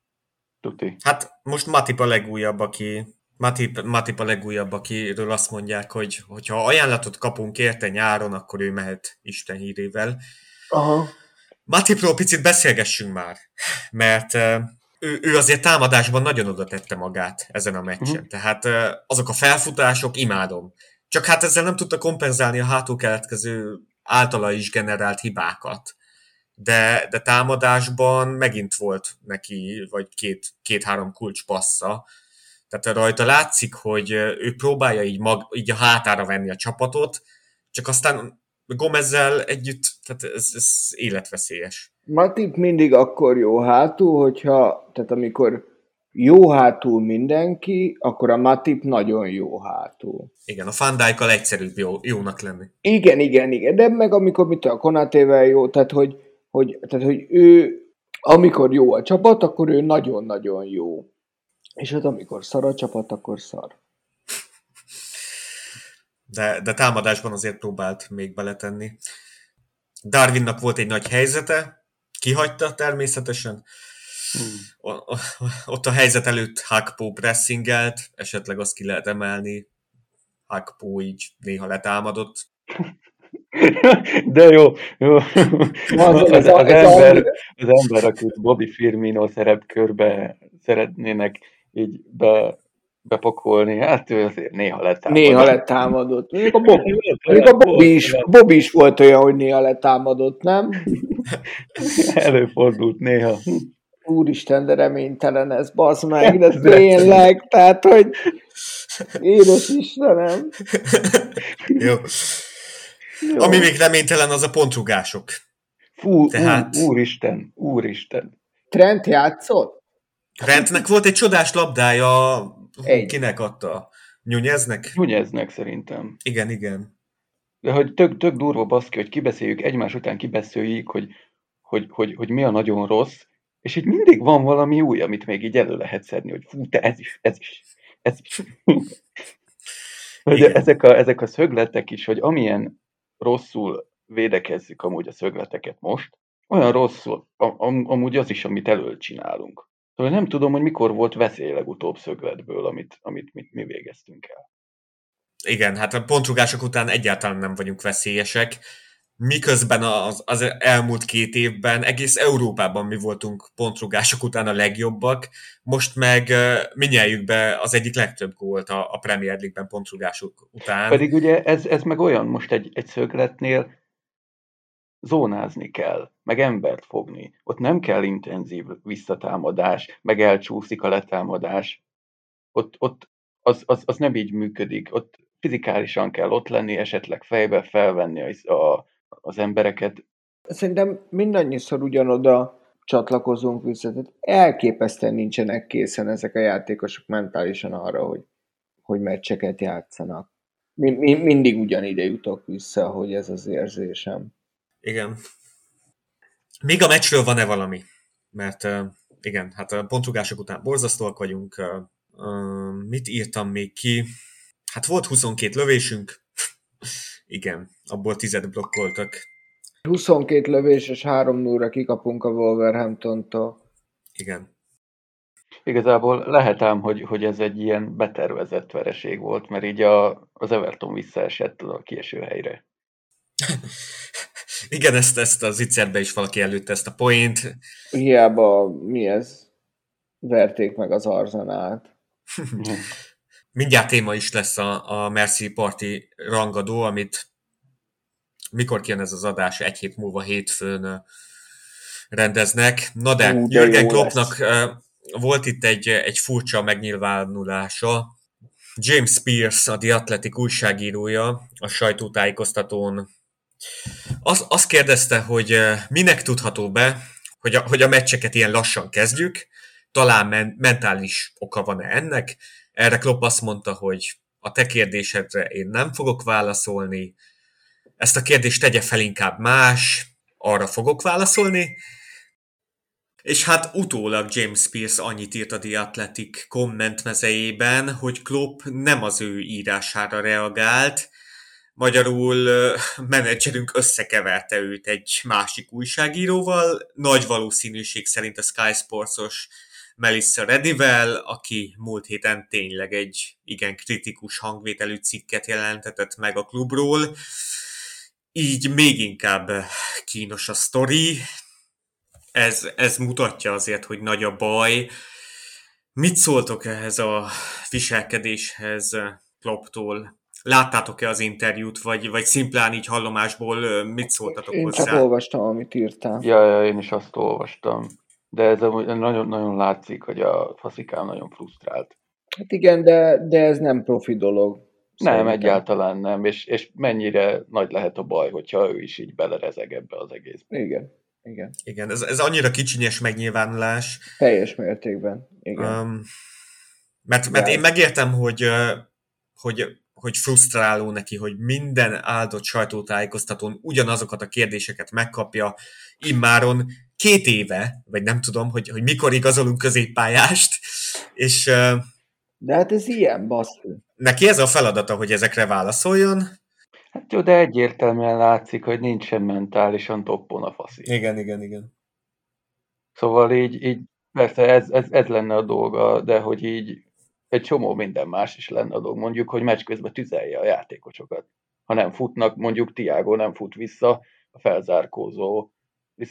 Tuti. Hát most Matip a legújabb, aki Matip, Matip a legújabb, akiről azt mondják, hogy hogyha ajánlatot kapunk érte nyáron, akkor ő mehet Isten hírével. Aha. Matipról picit beszélgessünk már, mert eh, ő, ő azért támadásban nagyon oda tette magát ezen a meccsen. Mhm. Tehát eh, azok a felfutások, imádom. Csak hát ezzel nem tudta kompenzálni a hátul keletkező általa is generált hibákat. De, de támadásban megint volt neki, vagy két, két-három kulcs passza. Tehát rajta látszik, hogy ő próbálja így, mag, így a hátára venni a csapatot, csak aztán Gomezzel együtt, tehát ez, ez életveszélyes. Matip mindig akkor jó hátul, hogyha, tehát amikor jó hátul mindenki, akkor a Matip nagyon jó hátul. Igen, a Fandijkkal egyszerűbb jó, jónak lenni. Igen, igen, igen, de meg amikor mit a Konatével jó, tehát hogy, hogy, tehát hogy ő, amikor jó a csapat, akkor ő nagyon-nagyon jó. És hát amikor szar a csapat, akkor szar. De, de támadásban azért próbált még beletenni. Darwinnak volt egy nagy helyzete, kihagyta természetesen. Hmm. Ott a helyzet előtt Hakpo pressingelt, esetleg azt ki lehet emelni. Hakpo így néha letámadott. De jó, jó. Az- Az, az, ember, az ember, akit Bobby Firmino szerepkörbe szeretnének így be, bepakolni, hát ő azért néha letámad. Néha letámadott. Mondjuk a, Bob, mondjuk a Bobby, is, Bobby is volt olyan, hogy néha letámadott, nem? Előfordult néha. Úristen, de reménytelen ez, bazd meg, de tényleg, tehát, hogy édes Istenem. Jó. Jó. Ami még reménytelen, az a pontrugások. Fú, Tehát- ú, úristen, úristen. Trent játszott? Rentnek volt egy csodás labdája, Egy. kinek adta? Nyújeznek? Nyújeznek szerintem. Igen, igen. De hogy tök, tök durva baszki, hogy kibeszéljük, egymás után kibeszéljük, hogy, hogy, hogy, hogy mi a nagyon rossz, és így mindig van valami új, amit még így elő lehet szedni, hogy fú, te ez is, ez is, ez is. hogy ezek a, ezek a szögletek is, hogy amilyen rosszul védekezzük amúgy a szögleteket most, olyan rosszul, am, am, amúgy az is, amit elől csinálunk. Szóval nem tudom, hogy mikor volt veszély legutóbb szögletből, amit, amit mit, mi végeztünk el. Igen, hát a pontrugások után egyáltalán nem vagyunk veszélyesek, miközben az, az elmúlt két évben egész Európában mi voltunk pontrugások után a legjobbak, most meg uh, minnyájukbe az egyik legtöbb gólt a, a Premier League-ben pontrugások után. Pedig ugye ez, ez meg olyan most egy, egy szögletnél zónázni kell, meg embert fogni. Ott nem kell intenzív visszatámadás, meg elcsúszik a letámadás. Ott, ott az, az, az nem így működik. Ott fizikálisan kell ott lenni, esetleg fejbe felvenni a, a, az embereket. Szerintem mindannyiszor ugyanoda csatlakozunk vissza. Tehát elképesztően nincsenek készen ezek a játékosok mentálisan arra, hogy, hogy meccseket játszanak. Mi, mi, mindig ugyanide jutok vissza, hogy ez az érzésem. Igen. Még a meccsről van-e valami? Mert uh, igen, hát a pontrugások után borzasztóak vagyunk. Uh, uh, mit írtam még ki? Hát volt 22 lövésünk. igen, abból 10 blokkoltak. 22 lövés és 3 0 kikapunk a Wolverhamptontól. Igen. Igazából lehet ám, hogy, hogy ez egy ilyen betervezett vereség volt, mert így a, az Everton visszaesett a kieső helyre. Igen, ezt, ezt az icerbe is valaki előtte ezt a point. Hiába mi ez? Verték meg az arzenát. Mindjárt téma is lesz a, a Mercy Party rangadó, amit mikor kijön ez az adás? Egy hét múlva hétfőn rendeznek. Na de, Ú, de Jürgen Kloppnak volt itt egy, egy furcsa megnyilvánulása. James Pierce, a The Athletic újságírója a sajtótájékoztatón az, kérdezte, hogy minek tudható be, hogy a, hogy a meccseket ilyen lassan kezdjük, talán men, mentális oka van-e ennek. Erre Klopp azt mondta, hogy a te kérdésedre én nem fogok válaszolni, ezt a kérdést tegye fel inkább más, arra fogok válaszolni. És hát utólag James Pierce annyit írt a The Athletic komment mezejében, hogy Klopp nem az ő írására reagált, Magyarul menedzserünk összekeverte őt egy másik újságíróval, nagy valószínűség szerint a Sky Sports-os Melissa Redivel, aki múlt héten tényleg egy igen kritikus hangvételű cikket jelentetett meg a klubról. Így még inkább kínos a sztori. Ez, ez mutatja azért, hogy nagy a baj. Mit szóltok ehhez a viselkedéshez Klopptól? Láttátok-e az interjút, vagy, vagy szimplán így hallomásból mit szóltatok én hozzá? csak olvastam, amit írtál. Ja, ja, én is azt olvastam. De ez nagyon, nagyon látszik, hogy a faszikám nagyon frusztrált. Hát igen, de, de ez nem profi dolog. Nem, szerintem. egyáltalán nem. És, és mennyire nagy lehet a baj, hogyha ő is így belerezeg ebbe az egész. Igen, igen. Igen, ez, ez annyira kicsinyes megnyilvánulás, Teljes mértékben. Igen. um, mert, mert De- én megértem, hogy, hogy, hogy frusztráló neki, hogy minden áldott sajtótájékoztatón ugyanazokat a kérdéseket megkapja immáron két éve, vagy nem tudom, hogy, hogy mikor igazolunk középpályást, és De hát ez ilyen, basszus. neki ez a feladata, hogy ezekre válaszoljon. Hát jó, de egyértelműen látszik, hogy nincsen mentálisan toppon a faszi. Igen, igen, igen. Szóval így, így persze ez, ez, ez lenne a dolga, de hogy így egy csomó minden más is lenne a dolg. Mondjuk, hogy meccs közben tüzelje a játékosokat. Ha nem futnak, mondjuk Tiago nem fut vissza a felzárkózó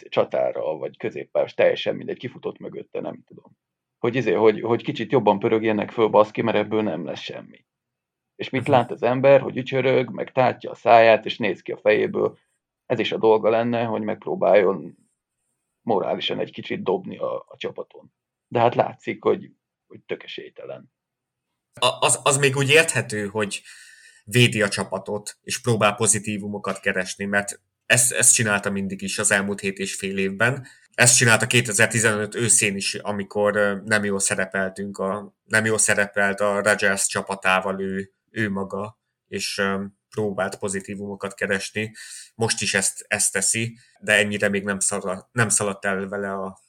csatára, vagy középpárs, teljesen mindegy, kifutott mögötte, nem tudom. Hogy, izé, hogy, hogy kicsit jobban pörögjenek föl baszki, mert ebből nem lesz semmi. És mit Mhm. lát az ember, hogy ücsörög, meg tátja a száját, és néz ki a fejéből. Ez is a dolga lenne, hogy megpróbáljon morálisan egy kicsit dobni a, a csapaton. De hát látszik, hogy, hogy tökesélytelen. A- az, az még úgy érthető, hogy védi a csapatot, és próbál pozitívumokat keresni, mert ezt, ezt csinálta mindig is az elmúlt hét és fél évben. Ezt csinálta 2015 őszén is, amikor nem jól szerepeltünk, a, nem jól szerepelt a Rogers csapatával ő, ő maga, és próbált pozitívumokat keresni. Most is ezt, ezt teszi, de ennyire még nem, szaladt, nem szaladt el vele a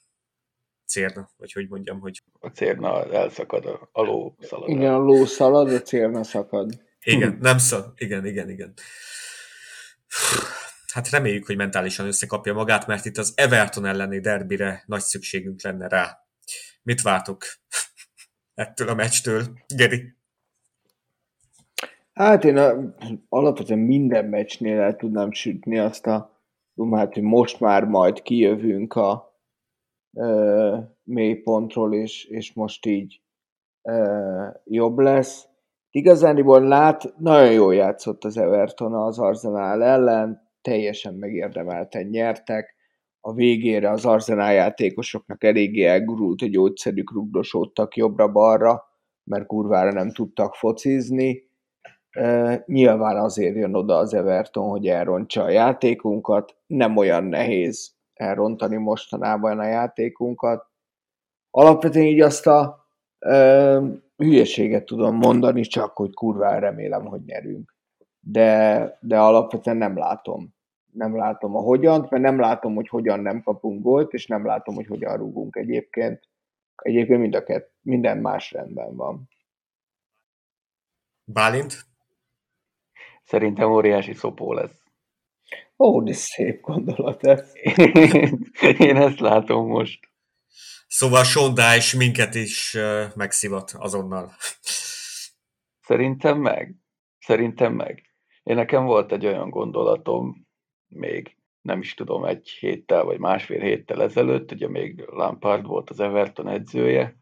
célna, vagy hogy mondjam, hogy A cérna elszakad a, a ló szalad. Igen, a ló szalad, a célna szakad. Igen, nem szó. Igen, igen, igen. Hát reméljük, hogy mentálisan összekapja magát, mert itt az Everton elleni derbire nagy szükségünk lenne rá. Mit vártok ettől a meccstől, Geri? Hát én a, alapvetően minden meccsnél el tudnám sütni azt a dumát, hogy most már majd kijövünk a ö, mélypontról, és, és most így ö, jobb lesz. Igazániból lát, nagyon jól játszott az Everton az Arsenal ellen, teljesen megérdemelten nyertek. A végére az Arsenal játékosoknak eléggé elgurult a gyógyszerük, rugdosódtak jobbra-balra, mert kurvára nem tudtak focizni. Uh, nyilván azért jön oda az Everton, hogy elrontsa a játékunkat. Nem olyan nehéz elrontani mostanában a játékunkat. Alapvetően így azt a uh, hülyeséget tudom mondani, csak hogy kurván remélem, hogy nyerünk. De, de alapvetően nem látom. Nem látom a hogyan, mert nem látom, hogy hogyan nem kapunk gólt, és nem látom, hogy hogyan rúgunk egyébként. Egyébként mind a kett, minden más rendben van. Bálint? Szerintem óriási szopó lesz. Ó, de szép gondolat ez. Én ezt látom most. Szóval Sean Dyche minket is megszivat azonnal. Szerintem meg. Szerintem meg. Én nekem volt egy olyan gondolatom, még nem is tudom, egy héttel vagy másfél héttel ezelőtt, ugye még Lampard volt az Everton edzője,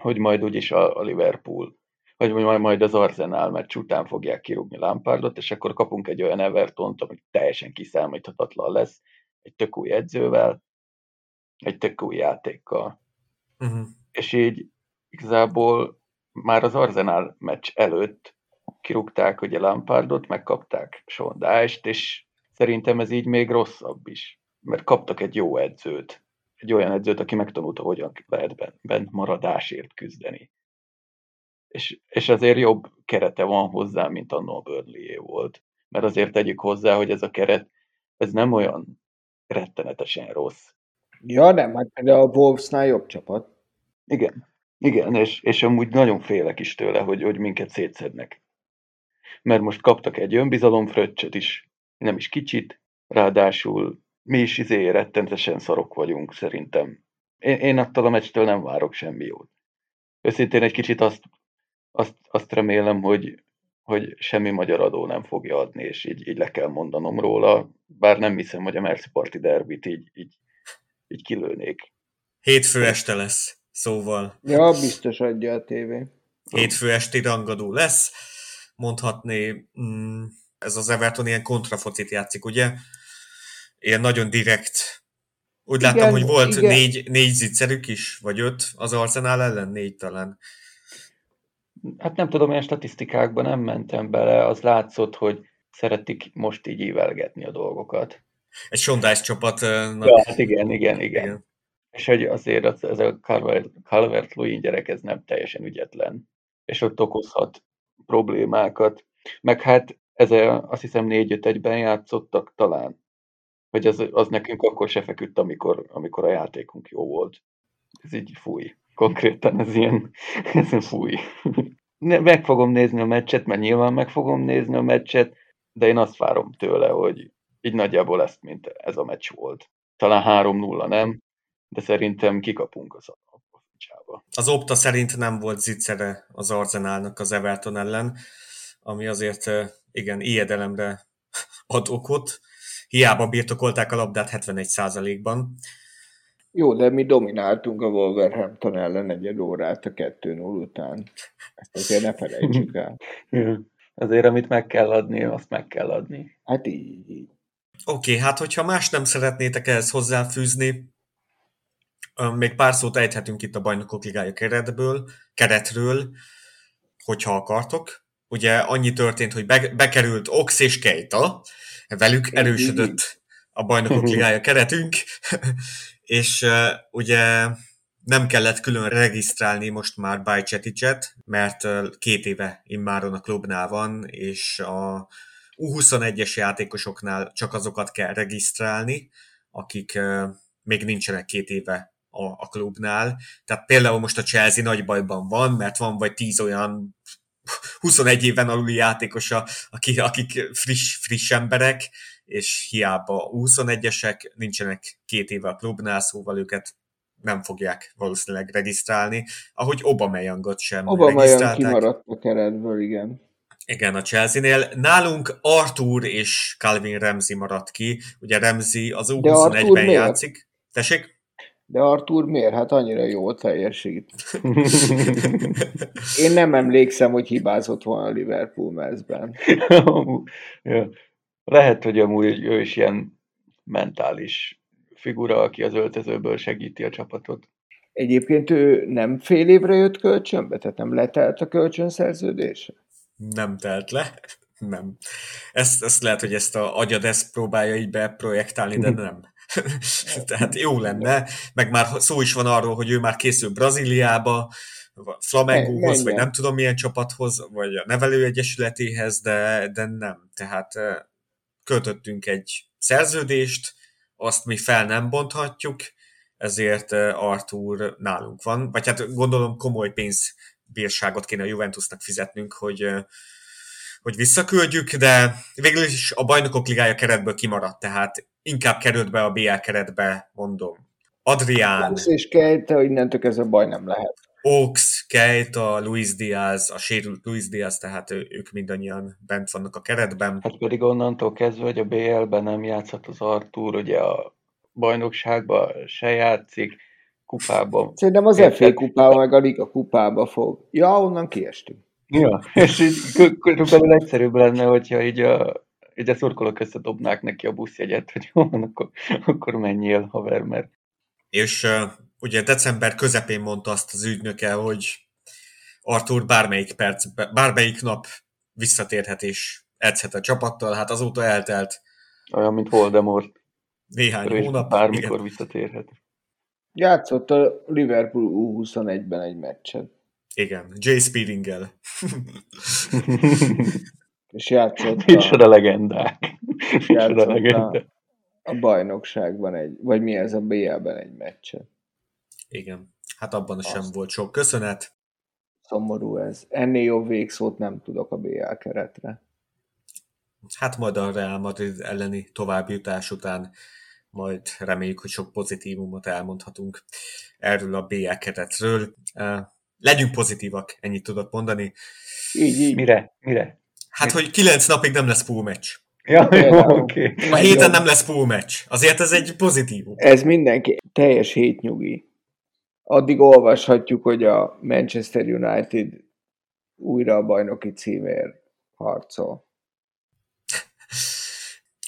hogy majd úgyis a Liverpool, vagy majd, majd az Arsenal meccs után fogják kirúgni Lampardot, és akkor kapunk egy olyan Evertont, ami teljesen kiszámíthatatlan lesz, egy tök új edzővel, egy tök új játékkal. Uh-huh. És így igazából már az Arsenal meccs előtt kirúgták ugye Lampardot, megkapták Dyche-t, és szerintem ez így még rosszabb is, mert kaptak egy jó edzőt, egy olyan edzőt, aki megtanulta, hogyan lehet bent ben maradásért küzdeni. És, és azért jobb kerete van hozzá, mint a a burnley volt. Mert azért tegyük hozzá, hogy ez a keret, ez nem olyan rettenetesen rossz. Ja, nem, hát például a Wolvesnál jobb csapat. Igen, igen, és, és amúgy nagyon félek is tőle, hogy, hogy minket szétszednek. Mert most kaptak egy önbizalomfröccsöt is, nem is kicsit, ráadásul mi is izé rettenetesen szarok vagyunk, szerintem. Én, én attól a meccstől nem várok semmi jót. Őszintén egy kicsit azt, azt, azt remélem, hogy, hogy semmi magyar adó nem fogja adni, és így, így le kell mondanom róla, bár nem hiszem, hogy a Merci Party derbit így, így, így kilőnék. Hétfő este lesz, szóval. Ja, biztos adja a tévé. Hétfő esti rangadó lesz, mondhatni, mm, ez az Everton ilyen kontrafocit játszik, ugye? Ilyen nagyon direkt. Úgy igen, láttam, hogy volt igen. négy, négy zicserük is, vagy öt az Arsenal ellen, négy talán. Hát nem tudom, én statisztikákban nem mentem bele, az látszott, hogy szeretik most így ívelgetni a dolgokat. Egy sondász csapat. Ja, hát igen, igen, igen, igen. És hogy azért az, ez a Calvert-Lewin gyerek, ez nem teljesen ügyetlen. És ott okozhat problémákat. Meg hát ez a, azt hiszem négy-öt egyben játszottak talán. Hogy az, az nekünk akkor se feküdt, amikor, amikor a játékunk jó volt. Ez így fúj. Konkrétan ez ilyen, ez fúj. Meg fogom nézni a meccset, mert nyilván meg fogom nézni a meccset, de én azt várom tőle, hogy így nagyjából ezt, mint ez a meccs volt. Talán 3-0 nem, de szerintem kikapunk az a Az Opta szerint nem volt zicsere az Arzenálnak az Everton ellen, ami azért igen, ijedelemre ad okot. Hiába birtokolták a labdát 71%-ban. Jó, de mi domináltunk a Wolverhampton ellen egy órát a 2-0 után. Ezt azért ne felejtsük el. azért, amit meg kell adni, azt meg kell adni. Hát így. így. Oké, okay, hát hogyha más nem szeretnétek ehhez hozzáfűzni, még pár szót ejthetünk itt a Bajnokok Ligája keretből, keretről, hogyha akartok. Ugye annyi történt, hogy be, bekerült Ox és Keita, velük erősödött a Bajnokok Ligája keretünk, és uh, ugye nem kellett külön regisztrálni most már Bajceticet, mert két éve immáron a klubnál van, és a U21-es játékosoknál csak azokat kell regisztrálni, akik még nincsenek két éve a, a klubnál. Tehát például most a Chelsea nagy bajban van, mert van vagy tíz olyan 21 éven aluli játékosa, aki, akik friss, friss emberek, és hiába 21-esek, nincsenek két éve a klubnál, szóval őket nem fogják valószínűleg regisztrálni, ahogy Obameyangot sem Obama regisztrálták. kimaradt a keretből, igen. Igen, a Chelsea-nél. Nálunk Arthur és Calvin Ramsey maradt ki. Ugye Ramsey az U21-ben játszik. Tessék? De Artur miért? Hát annyira jó teljesít. Én nem emlékszem, hogy hibázott volna a Liverpool mezben. ja. Lehet, hogy amúgy ő is ilyen mentális figura, aki az öltözőből segíti a csapatot. Egyébként ő nem fél évre jött kölcsönbe? Tehát nem letelt a kölcsönszerződése? Nem telt le. Nem. Ezt, ezt lehet, hogy ezt a agyad ezt próbálja így beprojektálni, de nem. Tehát jó lenne, meg már szó is van arról, hogy ő már készül Brazíliába, Flamengóhoz, vagy nem tudom milyen csapathoz, vagy a nevelőegyesületéhez, de, de nem. Tehát költöttünk egy szerződést, azt mi fel nem bonthatjuk, ezért Artur nálunk van, vagy hát gondolom komoly pénzbírságot kéne a Juventusnak fizetnünk, hogy, hogy visszaküldjük, de végül is a bajnokok ligája keretből kimaradt, tehát inkább került be a BL keretbe, mondom. Adrián. Ox és Keita, innentől ez a baj nem lehet. Ox, Keita, Luis Diaz, a sérült Luis Diaz, tehát ők mindannyian bent vannak a keretben. Hát pedig onnantól kezdve, hogy a BL-ben nem játszhat az Artur, ugye a bajnokságban se játszik, kupában. Szerintem az FA kupában, meg a Liga kupába fog. Ja, onnan kiestünk. Ja, és így körülbelül egyszerűbb lenne, hogyha így a így a szurkolók összedobnák neki a buszjegyet, hogy jó, akkor, akkor menjél, haver, mert és uh, ugye december közepén mondta azt az ügynöke, hogy Arthur bármelyik perc, bármelyik nap visszatérhet és edzhet a csapattal, hát azóta eltelt. Olyan, mint Voldemort. Néhány Ő hónap. Bármikor igen. visszatérhet. Játszott a Liverpool U21-ben egy meccset. Igen, Jay Speedinggel. És játszott a, Micsoda legendák. Micsoda legendák. a, a bajnokságban egy, vagy mi ez a BL-ben egy meccset. Igen, hát abban sem Azt. volt sok köszönet. Szomorú ez. Ennél jobb végszót nem tudok a BL keretre. Hát majd a Real Madrid elleni továbbjutás után majd reméljük, hogy sok pozitívumot elmondhatunk erről a BL keretről. Legyünk pozitívak, ennyit tudok mondani. Így, így. Mire? Mire? Hát, hogy kilenc napig nem lesz pool meccs. Ja, jó, oké. A Legjobb. héten nem lesz pool meccs. Azért ez egy pozitívum. Ez mindenki teljes hétnyugi. Addig olvashatjuk, hogy a Manchester United újra a bajnoki címért harcol.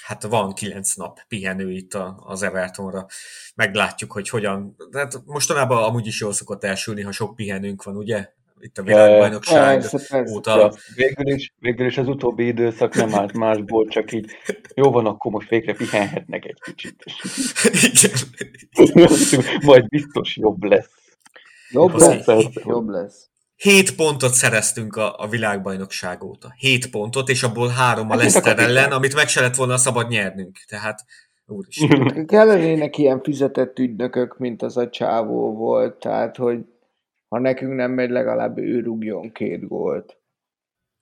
Hát van kilenc nap pihenő itt a, az Evertonra. Meglátjuk, hogy hogyan. Hát mostanában amúgy is jól szokott elsülni, ha sok pihenőnk van, ugye? Itt a világbajnokság Persze, persze. óta. Ja, végül, is, végül is az utóbbi időszak nem állt másból, csak így jó van, akkor most végre pihenhetnek egy kicsit. Igen. Majd biztos jobb lesz. Jobb Az lesz. persze. Jobb lesz. Hét pontot szereztünk a, a világbajnokság óta. Hét pontot, és abból három a Hát, Leicester ellen, amit meg se lett volna szabad nyernünk. Tehát, úristen. Kellenének ilyen fizetett ügynökök, mint az a csávó volt, tehát, hogy ha nekünk nem megy, legalább ő rúgjon két gólt.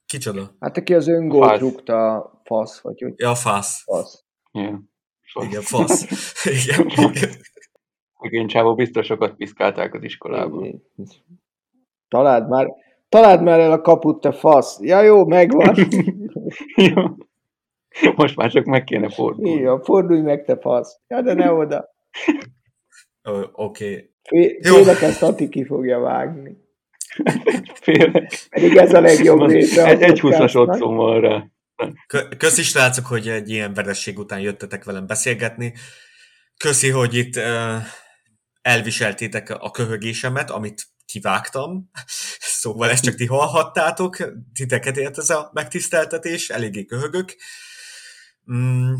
Kicsoda? Hát aki az öngólt Fasz. rúgta, fasz, vagy hogy Ja, fasz. fasz. Igen. Igen, fasz. Igen, igen. Szegény csávó biztos sokat piszkálták az iskolában. Találd már, találd már el a kaput, te fasz. Ja jó, megvan. Jó. Most már csak meg kéne fordulni. Jó, fordulj meg, te fasz. Ja, de ne oda. Oké. Okay. Félek ezt Ati ki fogja vágni. Félek. Pedig ez a legjobb része. Egy, egy 20-as podcastnak. otthon van rá. Kö- Köszi srácok, hogy egy ilyen vereség után jöttetek velem beszélgetni. Köszi, hogy itt uh, elviseltétek a köhögésemet, amit kivágtam. Szóval ezt csak ti hallhattátok. Titeket ért ez a megtiszteltetés, eléggé köhögök. Mm.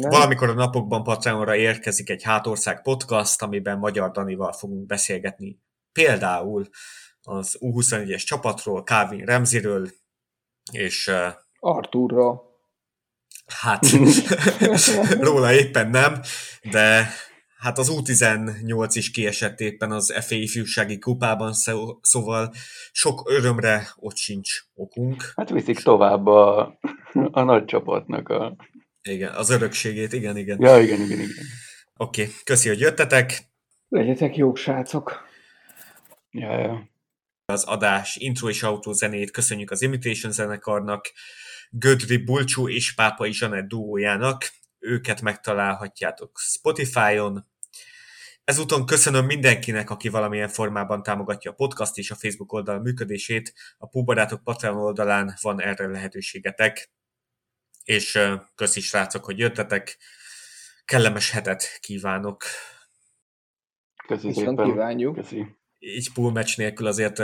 Valamikor a napokban Patreonra érkezik egy Hátország podcast, amiben Magyar Danival fogunk beszélgetni például az U21-es csapatról, Calvin Remziről, és uh, Arturra. hát róla éppen nem, de hát az U18 is kiesett éppen az FA ifjúsági kupában, szó- szóval sok örömre ott sincs okunk. Hát viszik tovább a, a nagy csapatnak a... Igen, az örökségét, igen, igen. Ja, igen, igen, igen. Oké, okay, köszi, hogy jöttetek. Legyetek jók, srácok. Ja, ja. az adás intro és autó zenét köszönjük az Imitation zenekarnak, Gödri Bulcsú és Pápai Zsanett duójának, őket megtalálhatjátok Spotify-on. Ezúton köszönöm mindenkinek, aki valamilyen formában támogatja a podcast és a Facebook oldal működését. A Pubarátok Patreon oldalán van erre lehetőségetek. És köszi srácok, hogy jöttetek. Kellemes hetet kívánok. Köszi Viszont szépen. kívánjuk. Köszi. Így pool meccs nélkül azért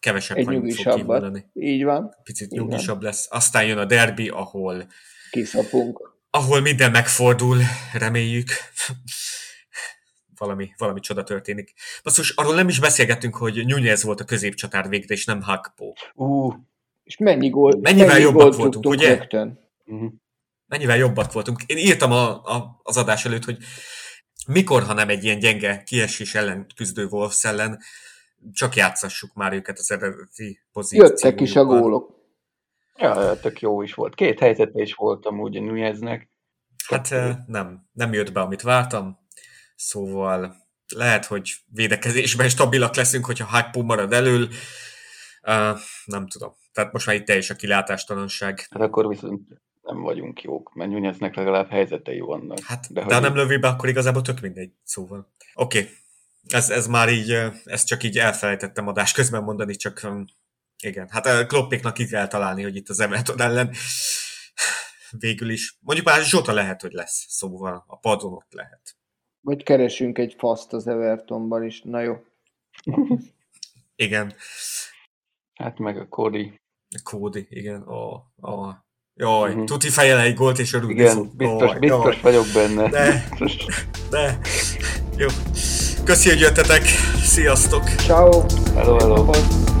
kevesebb Egy hajót fog. Így van. Picit nyugisabb lesz. Aztán jön a derbi, ahol Kiszapunk. Ahol minden megfordul, reméljük. valami, valami csoda történik. Basszus, arról nem is beszélgettünk, hogy Nunez volt a középcsatár végre, és nem Hakpo. Ú, És mennyi gól, Mennyivel mennyi jobbak gólt voltunk, ugye? Rögtön. mhm. Mennyivel jobbak voltunk. Én írtam a, a, az adás előtt, hogy mikor, ha nem egy ilyen gyenge kiesés ellen küzdő Wolves ellen, csak játszassuk már őket az eredeti pozícióban. Jöttek is a gólok. Ja, tök jó is volt. Két helyzete is voltam úgy Nuneznek. Hát nem, nem jött be, amit vártam, szóval lehet, hogy védekezésben stabilak leszünk, hogyha Hakpo marad elől. Uh, nem tudom. Tehát most már itt teljes a kilátástalanság. Hát akkor viszont nem vagyunk jók, mert Nuneznek legalább helyzetei vannak. Hát, De de, ha nem lövi be, akkor igazából tök mindegy. Szóval. Oké. Okay. Ez, ez már így, ezt csak így elfelejtettem adás közben mondani, csak igen. Hát a Kloppéknak ki kell találni, hogy itt az Everton ellen végül is. Mondjuk már Zsota lehet, hogy lesz, szóval a padon ott lehet. Vagy keresünk egy faszt az Evertonban is. Na jó. Igen. Hát meg a Cody. Cody, igen. Oh, oh. Jaj, uh-huh. tuti fejel egy gólt, és örülni Igen, fog. biztos, Jaj, biztos jaj. vagyok benne. De, de. Jó. Köszi, hogy jöttetek. Sziasztok. Ciao. Hello, hello. Napot.